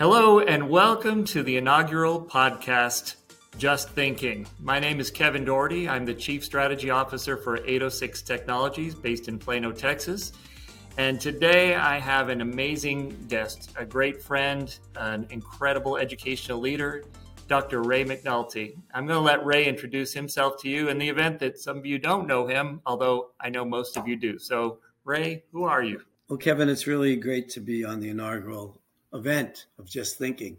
Hello, and welcome to the inaugural podcast, Just Thinking. My name is Kevin Dougherty. I'm the Chief Strategy Officer for 806 Technologies based in Plano, Texas. And today I have an amazing guest, a great friend, an incredible educational leader, Dr. Ray McNulty. I'm going to let Ray introduce himself to you in the event that some of you don't know him, although I know most of you do. So, Ray, who are you? Well, Kevin, it's really great to be on the inaugural event of Just Thinking.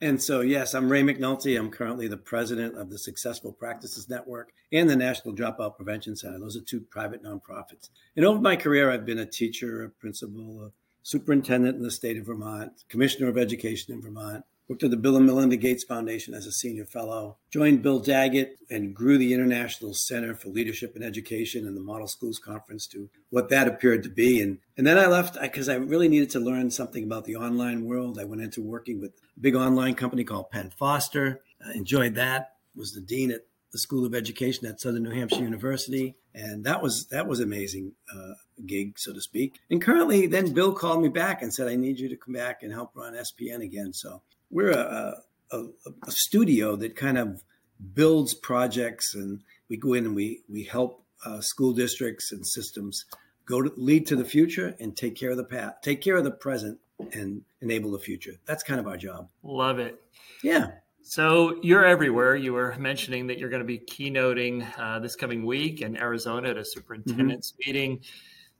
And so, yes, I'm Ray McNulty. I'm currently the president of the Successful Practices Network and the National Dropout Prevention Center. Those are two private nonprofits. And over my career, I've been a teacher, a principal, a superintendent in the state of Vermont, commissioner of education in Vermont, worked at the Bill and Melinda Gates Foundation as a senior fellow, joined Bill Daggett and grew the International Center for Leadership and Education and the Model Schools Conference to what that appeared to be. And, and then I left because I really needed to learn something about the online world. I went into working with a big online company called Penn Foster. I enjoyed that, was the dean at the School of Education at Southern New Hampshire University, and that was that was amazing uh, gig, so to speak. And currently, then Bill called me back and said, "I need you to come back and help run SPN again." So we're a, a, a studio that kind of builds projects and we go in and we, we help uh, school districts and systems go to lead to the future and take care of the past, take care of the present and enable the future. That's kind of our job. Love it. Yeah. So you're everywhere. You were mentioning that you're going to be keynoting uh, this coming week in Arizona at a superintendent's mm-hmm. meeting.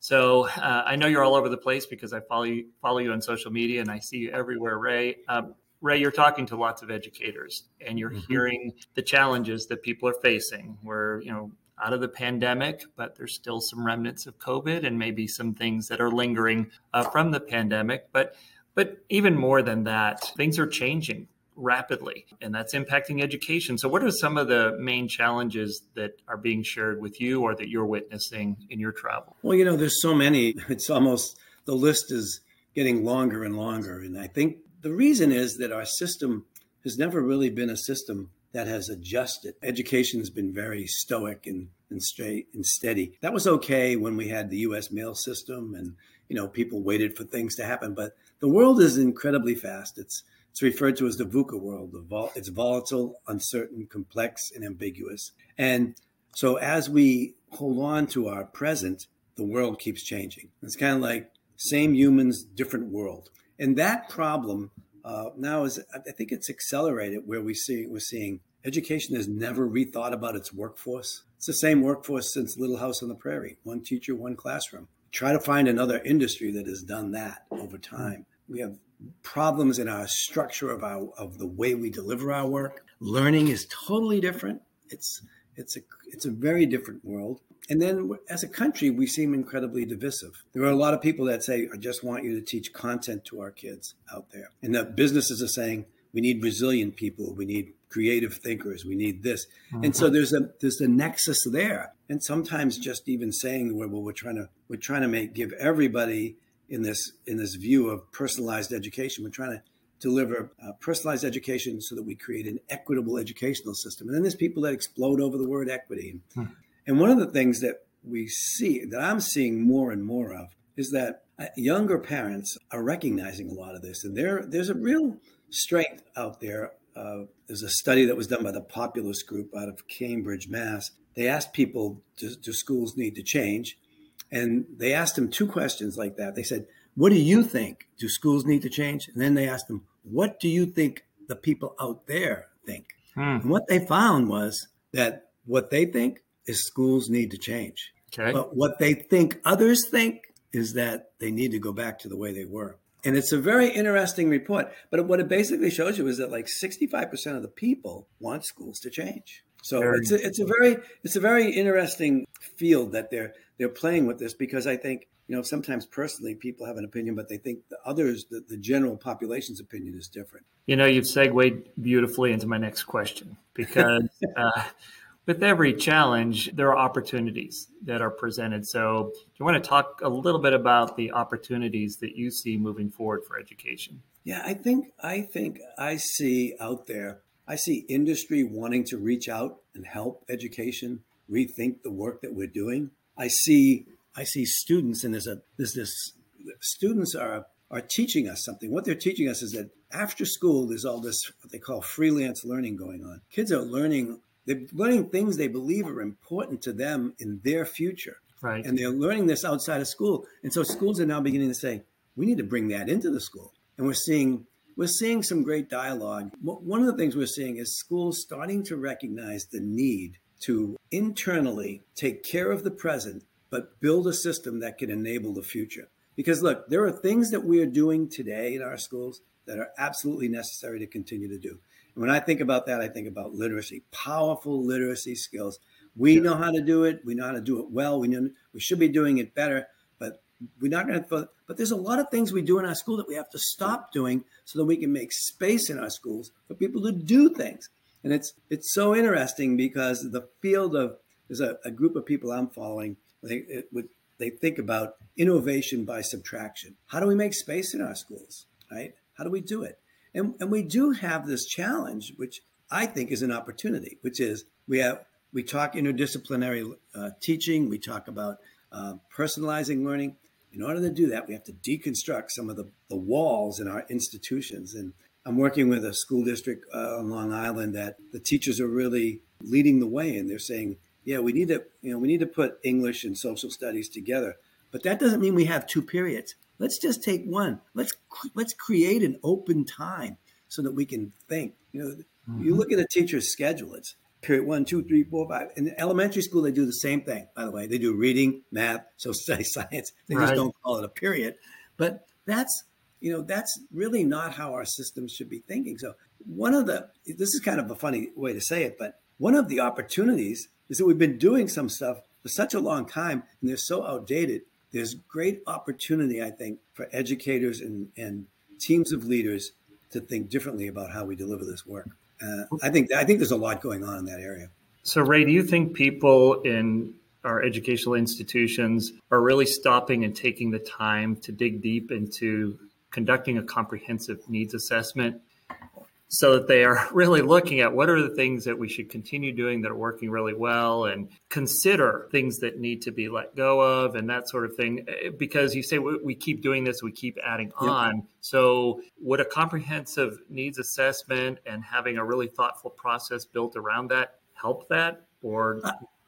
So uh, I know you're all over the place because I follow you, follow you on social media and I see you everywhere, Ray. Um, Ray, you're talking to lots of educators and you're mm-hmm. hearing the challenges that people are facing. We're, you know, out of the pandemic, but there's still some remnants of COVID and maybe some things that are lingering uh, from the pandemic. But, but even more than that, things are changing rapidly and that's impacting education. So, what are some of the main challenges that are being shared with you or that you're witnessing in your travel? Well, you know, there's so many. It's almost the list is getting longer and longer. And I think the reason is that our system has never really been a system that has adjusted. Education has been very stoic and, and straight and steady. That was okay when we had the US mail system and you know people waited for things to happen, but the world is incredibly fast. It's it's referred to as the VUCA world. It's volatile, uncertain, complex, and ambiguous. And so as we hold on to our present, the world keeps changing. It's kind of like same humans, different world. And that problem uh, now is, I think it's accelerated where we see we're seeing education has never rethought about its workforce. It's the same workforce since Little House on the Prairie, one teacher, one classroom. Try to find another industry that has done that over time. We have problems in our structure of our of the way we deliver our work. Learning is totally different. It's it's a it's a very different world. And then as a country, we seem incredibly divisive. There are a lot of people that say, I just want you to teach content to our kids out there. And the businesses are saying, we need resilient people. We need creative thinkers. We need this. Mm-hmm. And so mm-hmm. there's a there's a nexus there. And sometimes just even saying well, we're trying to we're trying to make give everybody in this in this view of personalized education. We're trying to deliver uh, personalized education so that we create an equitable educational system. And then there's people that explode over the word equity. And one of the things that we see, that I'm seeing more and more of, is that uh, younger parents are recognizing a lot of this. And there, there's a real strength out there. Uh, there's a study that was done by the Populace Group out of Cambridge, Mass. They asked people, do, do schools need to change? And they asked them two questions like that. They said, What do you think? Do schools need to change? And then they asked them, What do you think the people out there think? Hmm. And what they found was that what they think is schools need to change. Okay. But what they think others think is that they need to go back to the way they were. And it's a very interesting report. But what it basically shows you is that like 65% of the people want schools to change. So very it's a, it's a very it's a very interesting field that they're they're playing with this because I think you know sometimes personally people have an opinion, but they think the others the, the general population's opinion is different. You know, you've segued beautifully into my next question because uh, with every challenge, there are opportunities that are presented. So, do you want to talk a little bit about the opportunities that you see moving forward for education? Yeah, I think I think I see out there. I see industry wanting to reach out and help education rethink the work that we're doing. I see I see students, and there's a there's this students are are teaching us something. What they're teaching us is that after school, there's all this what they call freelance learning going on. Kids are learning, they're learning things they believe are important to them in their future. Right. And they're learning this outside of school. And so schools are now beginning to say, we need to bring that into the school. And we're seeing we're seeing some great dialogue. One of the things we're seeing is schools starting to recognize the need to internally take care of the present, but build a system that can enable the future. Because look, there are things that we are doing today in our schools that are absolutely necessary to continue to do. And when I think about that, I think about literacy, powerful literacy skills. We know how to do it. We know how to do it well. We know we should be doing it better, but we're not going to. But there's a lot of things we do in our school that we have to stop doing so that we can make space in our schools for people to do things. And it's it's so interesting because the field of there's a, a group of people I'm following. They it would they think about innovation by subtraction. How do we make space in our schools? Right? How do we do it? And and we do have this challenge, which I think is an opportunity, which is we have we talk interdisciplinary uh, teaching. We talk about uh, personalizing learning. In order to do that, we have to deconstruct some of the, the walls in our institutions. And I'm working with a school district uh, on Long Island that the teachers are really leading the way, and they're saying, "Yeah, we need to, you know, we need to put English and social studies together." But that doesn't mean we have two periods. Let's just take one. Let's let's create an open time so that we can think. You know, mm-hmm. you look at a teacher's schedule; it's period one, two, three, four, five. In elementary school, they do the same thing, by the way. They do reading, math, social studies, science. They right. just don't call it a period. But that's, you know, that's really not how our systems should be thinking. So one of the, this is kind of a funny way to say it, but one of the opportunities is that we've been doing some stuff for such a long time and they're so outdated. There's great opportunity, I think, for educators and, and teams of leaders to think differently about how we deliver this work uh, I think I think there's a lot going on in that area. So, Ray, do you think people in our educational institutions are really stopping and taking the time to dig deep into conducting a comprehensive needs assessment so that they are really looking at what are the things that we should continue doing that are working really well and consider things that need to be let go of and that sort of thing. Eh, because you say we keep doing this we keep adding on. So would a comprehensive needs assessment and having a really thoughtful process built around that help that? Or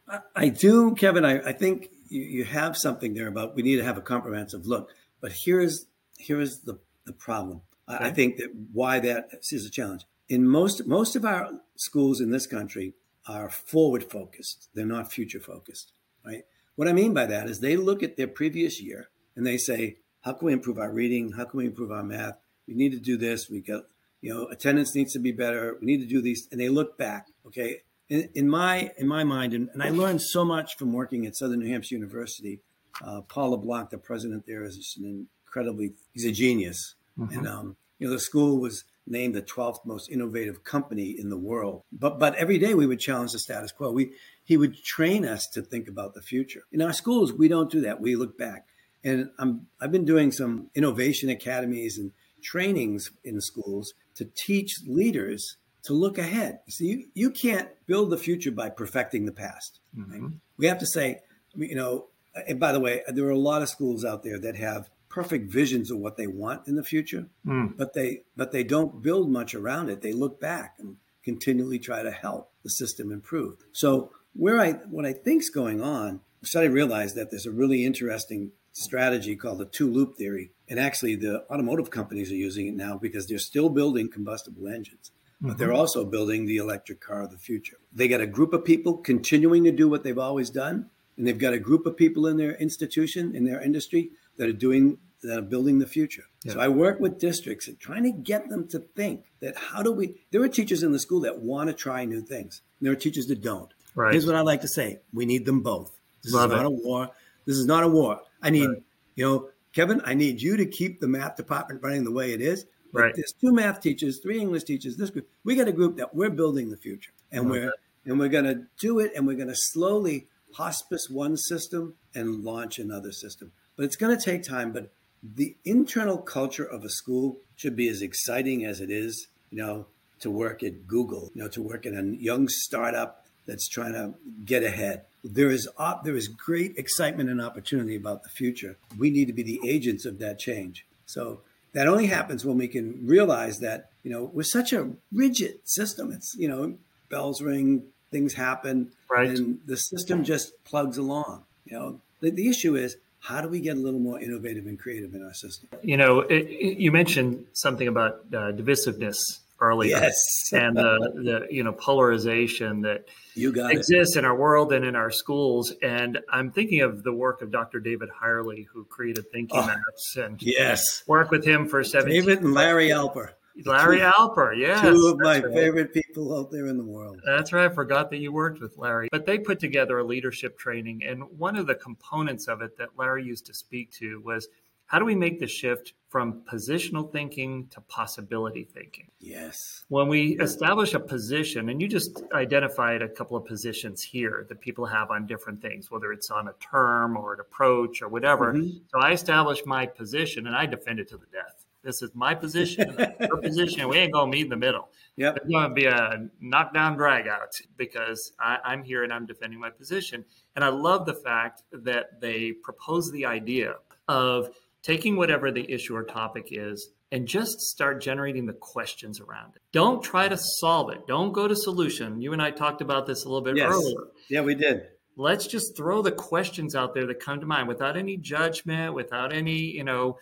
i, I do kevin. I, I think you, you have something there about we need to have a comprehensive look. But here's here's the, the problem Okay. I think that why that is a challenge. In most most of our schools in this country are forward focused. They're not future focused, right? What I mean by that is they look at their previous year and they say, how can we improve our reading? How can we improve our math? We need to do this. We got, you know, attendance needs to be better. We need to do these. And they look back, okay? In, in my in my mind, and, and, I learned so much from working at Southern New Hampshire University. Uh, Paul LeBlanc, the president there, is an incredibly, he's a genius. Mm-hmm. And um, you know, the school was named the 12th most innovative company in the world. But but every day we would challenge the status quo. We he would train us to think about the future. In our schools, we don't do that. We look back. And I'm I've been doing some innovation academies and trainings in schools to teach leaders to look ahead. See, you, you can't build the future by perfecting the past. Mm-hmm. Right? We have to say, you know, and by the way, there are a lot of schools out there that have perfect visions of what they want in the future, mm. but they but they don't build much around it. They look back and continually try to help the system improve. So where I what I think's going on, I started to realize that there's a really interesting strategy called the two loop theory. And actually the automotive companies are using it now because they're still building combustible engines. But mm-hmm. they're also building the electric car of the future. They got a group of people continuing to do what they've always done, and they've got a group of people in their institution, in their industry, that are doing that are building the future. Yeah. So I work with districts and trying to get them to think that how do we there are teachers in the school that want to try new things. And there are teachers that don't. Right. Here's what I like to say. We need them both. This Love is not it. a war. This is not a war. I need, right. you know, Kevin, I need you to keep the math department running the way it is. Right. There's two math teachers, three English teachers, this group. We got a group that we're building the future. And we're and we're gonna do it and we're gonna slowly hospice one system and launch another system. But it's going to take time. But the internal culture of a school should be as exciting as it is, you know, to work at Google, you know, to work in a young startup that's trying to get ahead. There is op- there is great excitement and opportunity about the future. We need to be the agents of that change. So that only happens when we can realize that, you know, we're such a rigid system. It's, you know, bells ring, things happen, right. and the system just plugs along. You know, the, the issue is how do we get a little more innovative and creative in our system? You know, it, it, you mentioned something about uh, divisiveness earlier, yes. and the, the you know polarization that you got exists it. in our world and in our schools. And I'm thinking of the work of Dr. David Hyerle, who created Thinking Oh, Maps, and Yes. worked with him for 17 David and Larry Alper. Larry Two- Alper, yes. Two of my right. favorite people out there in the world. That's right. I forgot that you worked with Larry. But they put together a leadership training. And one of the components of it that Larry used to speak to was how do we make the shift from positional thinking to possibility thinking? Yes. When we establish a position, and you just identified a couple of positions here that people have on different things, whether it's on a term or an approach or whatever. Mhm. So I establish my position and I defend it to the death. This is my position, your position. We ain't gonna meet in the middle. Yep. It's going to be a knockdown drag out because I, I'm here and I'm defending my position. And I love the fact that they propose the idea of taking whatever the issue or topic is and just start generating the questions around it. Don't try to solve it. Don't go to solution. You and I talked about this a little bit Yes. earlier. Yeah, we did. Let's just throw the questions out there that come to mind without any judgment, without any, you know,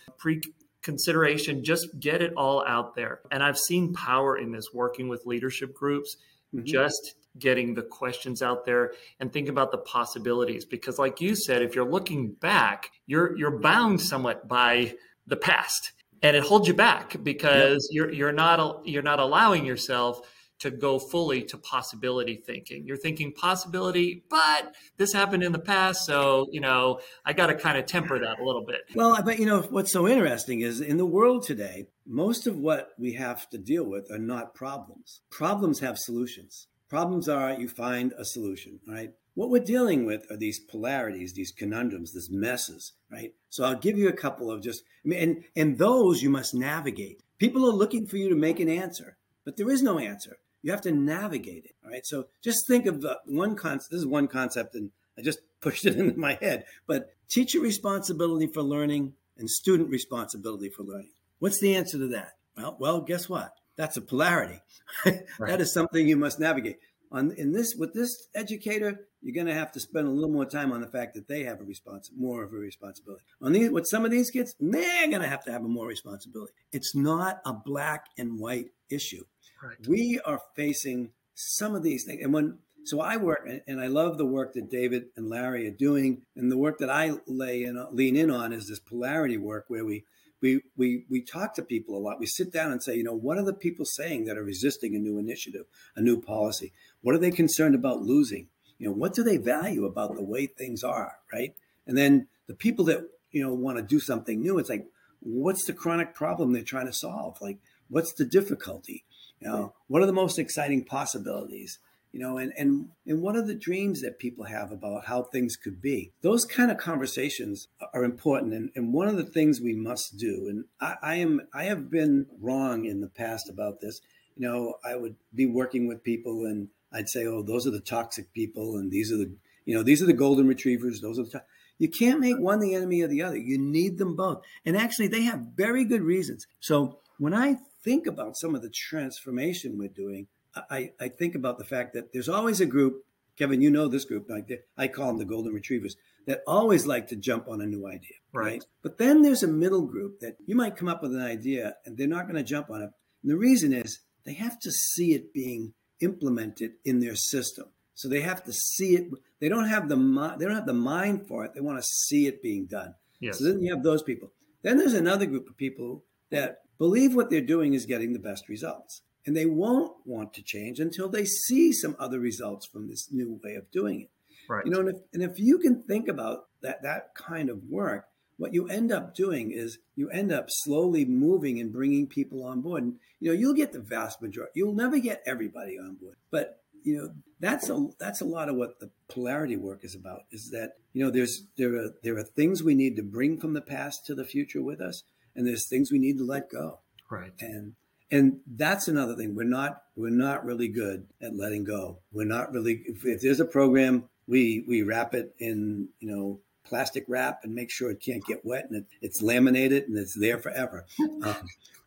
pre-consideration. Just get it all out there. And I've seen power in this working with leadership groups Mhm. just getting the questions out there and think about the possibilities because like you said if you're looking back you're you're bound somewhat by the past and it holds you back because you're you're not you're not allowing yourself to go fully to possibility thinking you're thinking possibility but this happened in the past so you know i got to kind of temper that a little bit Well, but you know what's so interesting is in the world today, most of what we have to deal with are not problems. Problems have solutions. Problems are you find a solution, right? What we're dealing with are these polarities, these conundrums, these messes, right? So I'll give you a couple of just, and and those you must navigate. People are looking for you to make an answer, but there is no answer. You have to navigate it, all right? So just think of the one concept. This is one concept, and I just pushed it into my head. But teacher responsibility for learning and student responsibility for learning. What's the answer to that? Well, well, guess what? That's a polarity. that is something you must navigate. On in this with this educator, you're going to have to spend a little more time on the fact that they have a response, more of a responsibility. On these, with some of these kids, they're going to have to have a more responsibility. It's not a black and white issue. right We are facing some of these things, and when so I work, and- and I love the work that David and Larry are doing, and the work that I lay in, lean in on is this polarity work where we we we we talk to people a lot. We sit down and say, you know, what are the people saying that are resisting a new initiative, a new policy? What are they concerned about losing? You know, what do they value about the way things are, right? And then the people that you know want to do something new, it's like, what's the chronic problem they're trying to solve? Like, what's the difficulty? You know, what are the most exciting possibilities? You know, and and and what are the dreams that people have about how things could be? Those kind of conversations are important, and, and one of the things we must do. And I, I am I have been wrong in the past about this. You know, I would be working with people, and I'd say, "Oh, those are the toxic people, and these are the you know these are the golden retrievers. Those are the." To-. You can't make one the enemy of the other. You need them both, and actually, they have very good reasons. So when I think about some of the transformation we're doing. I, I think about the fact that there's always a group, Kevin, you know this group, like I call them the golden retrievers, that always like to jump on a new idea. Right. But then there's a middle group that you might come up with an idea and they're not going to jump on it. And the reason is they have to see it being implemented in their system. So they have to see it. They don't have the they don't have the mind for it. They want to see it being done. yes So then you have those people. Then there's another group of people that believe what they're doing is getting the best results. And they won't want to change until they see some other results from this new way of doing it. right You know, and if, and if you can think about that that kind of work, what you end up doing is you end up slowly moving and bringing people on board. And you know, you'll get the vast majority. You'll never get everybody on board, but you know that's a that's a lot of what the polarity work is about. Is that you know there's there are there are things we need to bring from the past to the future with us, and there's things we need to let go. right And and that's another thing. We're not we're not really good at letting go. We're not really if, if there's a program, we we wrap it in, you know, plastic wrap and make sure it can't get wet and it, it's laminated and it's there forever. Um,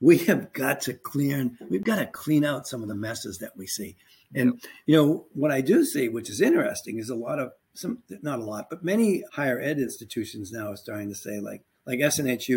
we have got to clean, we've got to clean out some of the messes that we see. And, you know, what I do see, which is interesting, is a lot of some, not a lot, but many higher ed institutions now are starting to say, like, like SNHU,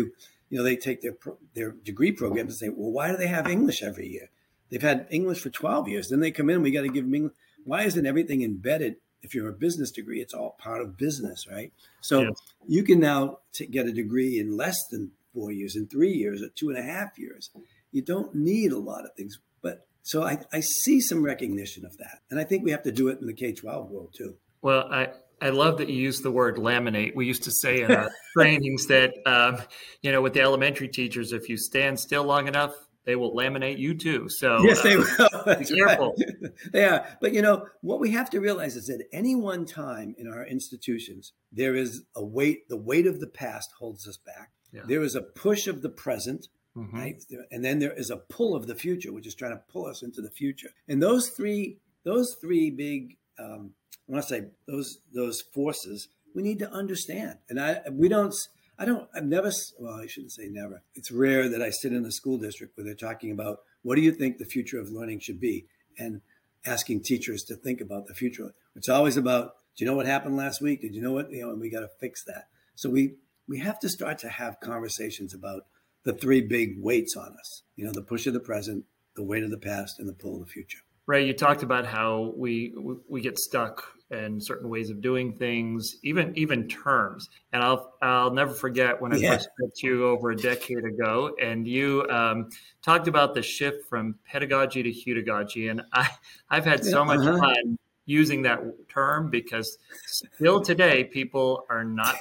you know, they take their their degree programs and say, well, why do they have English every year? They've had English for 12 years. Then they come in, we got to give them English. Why isn't everything embedded? If you're a business degree, it's all part of business, right? So yes. you can now t- get a degree in less than four years, in three years, or two and a half years. You don't need a lot of things. But so I, I see some recognition of that. And I think we have to do it in the K 12 world too. Well, I, I love that you use the word laminate. We used to say in our trainings that, um, you know, with the elementary teachers, if you stand still long enough, they will laminate you too. So yes, they uh, will. be careful. Right. Yeah, but you know what we have to realize is that any one time in our institutions, there is a weight. The weight of the past holds us back. Yeah. There is a push of the present, mm-hmm. right? And then there is a pull of the future, which is trying to pull us into the future. And those three, those three big um, I want to say those those forces we need to understand. And I we don't I don't I've never well I shouldn't say never. It's rare that I sit in a school district where they're talking about what do you think the future of learning should be and asking teachers to think about the future. It's always about do you know what happened last week? Did you know what you know? And we got to fix that. So we we have to start to have conversations about the three big weights on us. You know, the push of the present, the weight of the past, and the pull of the future. Ray, you talked about how we we get stuck in certain ways of doing things, even even terms. And I'll I'll never forget when I yeah. first met you over a decade ago, and you um, talked about the shift from pedagogy to heutagogy, and I I've had so much uh-huh. fun using that term because still today people are not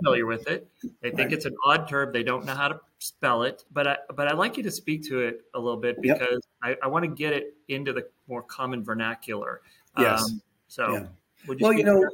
familiar with it. They think right. it's an odd term. They don't know how to spell it. But I but I'd like you to speak to it a little bit because yep. I, I want to get it into the more common vernacular. Yes. Um, so yeah. You well, you know,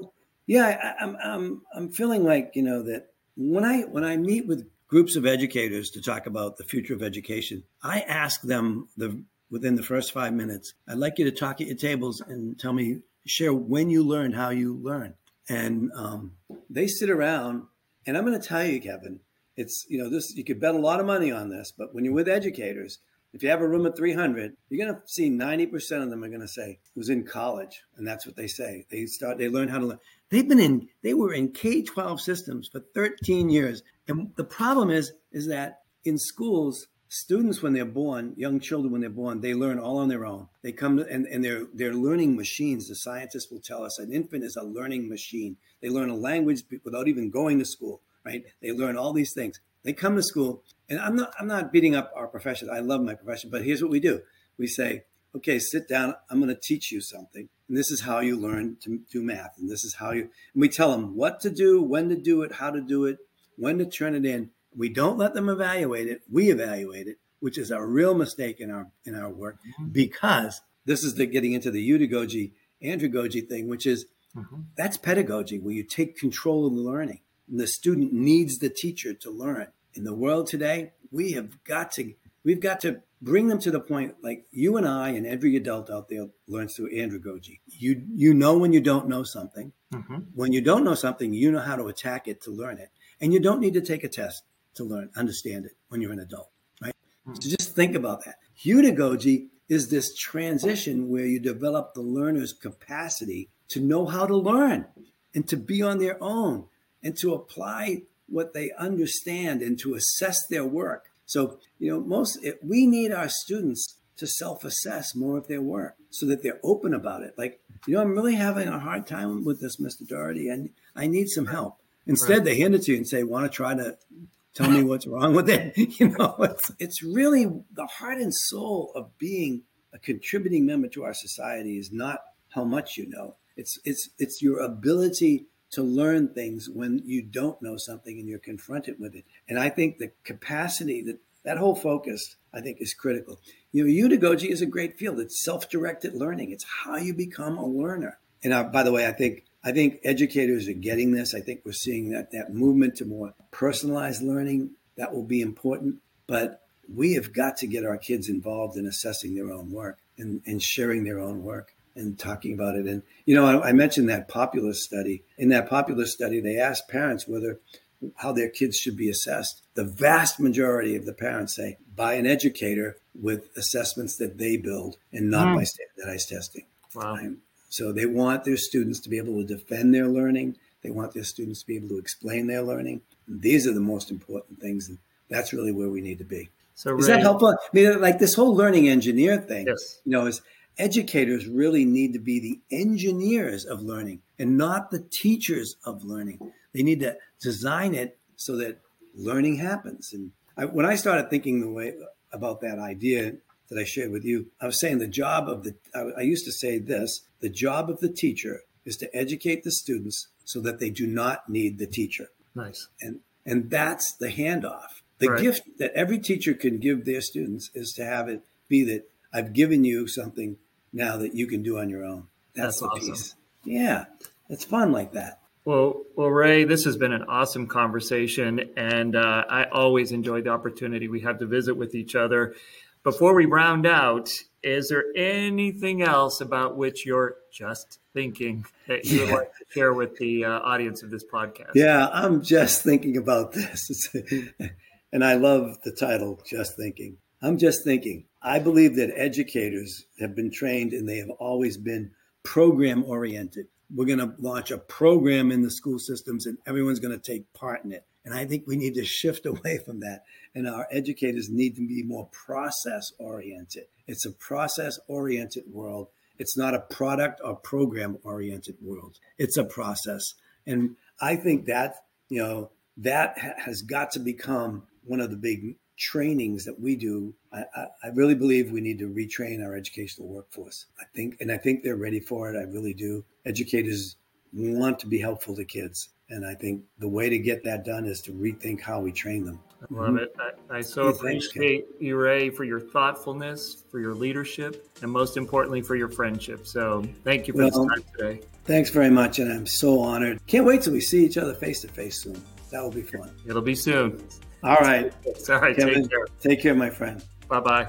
yeah, I, I'm I'm I'm feeling like you know that when I when I meet with groups of educators to talk about the future of education, I ask them the within the first five minutes. I'd like you to talk at your tables and tell me, share when you learned how you learn. And um, they sit around, and I'm going to tell you, Kevin, it's you know this. You could bet a lot of money on this, but when you're with educators, if you have a room of 300, you're going to see 90% of them are going to say it was in college, and that's what they say. They start, they learn how to learn. They've been in, they were in K-12 systems for 13 years, and the problem is, is that in schools students when they're born young children when they're born they learn all on their own. They come to, and, and they're they're learning machines. The scientists will tell us an infant is a learning machine. They learn a language without even going to school right? They learn all these things they come to school and i'm not i'm not beating up our profession i love my profession but here's what we do we say okay sit down i'm going to teach you something and this is how you learn to do math and this is how you and we tell them what to do when to do it how to do it when to turn it in we don't let them evaluate it. We evaluate it, which is a real mistake in our in our work mm-hmm. because this is the getting into the heutagogy, andragogy thing, which is mm-hmm. that's pedagogy where you take control of the learning. The student needs the teacher to learn. In the world today, we have got to we've got to bring them to the point like you and I and every adult out there learns through andragogy. You you know when you don't know something. Mm-hmm. When you don't know something, you know how to attack it to learn it. And you don't need to take a test to learn, understand it when you're an adult, right? Mm-hmm. So just think about that. Heutagogy is this transition where you develop the learner's capacity to know how to learn and to be on their own and to apply what they understand and to assess their work. So, you know, most it, we need our students to self-assess more of their work so that they're open about it. Like, you know, I'm really having a hard time with this, Mr. Dougherty, and I need some help. Instead, right. they hand it to you and say, "Want to try to tell me what's wrong with it. You know, it's, it's really the heart and soul of being a contributing member to our society is not how much you know. It's it's it's your ability to learn things when you don't know something and you're confronted with it. And I think the capacity that that whole focus, I think, is critical. You know, heutagogy is a great field. It's self-directed learning. It's how you become a learner. And uh, by the way, I think I think educators are getting this. I think we're seeing that that movement to more personalized learning that will be important. But we have got to get our kids involved in assessing their own work and, and sharing their own work. And talking about it. And, you know, I, I mentioned that Populace study. In that Populace study, they asked parents whether how their kids should be assessed. The vast majority of the parents say by an educator with assessments that they build and not mm. by standardized testing. Wow. So they want their students to be able to defend their learning. They want their students to be able to explain their learning. And these are the most important things. And that's really where we need to be. So is that helpful? I mean, like this whole learning engineer thing, yes. you know, is educators really need to be the engineers of learning and not the teachers of learning. They need to design it so that learning happens. And I, when I started thinking the way about that idea that I shared with you, I was saying the job of the, I, I used to say this the job of the teacher is to educate the students so that they do not need the teacher. Nice. And, and that's the handoff. The right. gift that every teacher can give their students is to have it be that I've given you something now that you can do on your own. That's, That's the awesome. piece. Yeah, it's fun like that. Well, well, Ray, this has been an awesome conversation, and uh, I always enjoy the opportunity we have to visit with each other. Before we round out, is there anything else about which you're just thinking that you would like to share with the uh, audience of this podcast? Yeah, I'm just thinking about this, and I love the title, "Just Thinking." I'm just thinking. I believe that educators have been trained and they have always been program oriented. We're going to launch a program in the school systems and everyone's going to take part in it. And I think we need to shift away from that. And our educators need to be more process oriented. It's a process oriented world. It's not a product or program oriented world. It's a process. And I think that, you know, that has got to become one of the big trainings that we do, I, I, really believe we need to retrain our educational workforce. I think, and I think they're ready for it. I really do. Educators want to be helpful to kids. And I think the way to get that done is to rethink how we train them. I love it. I, I so appreciate you, Ray, for your thoughtfulness, for your leadership, and most importantly, for your friendship. So thank you for well, this time today. Thanks very much. And I'm so honored. Can't wait till we see each other face to face soon. That will be fun. It'll be soon. All right. All right. Kevin, take care. Take care, my friend. Bye bye.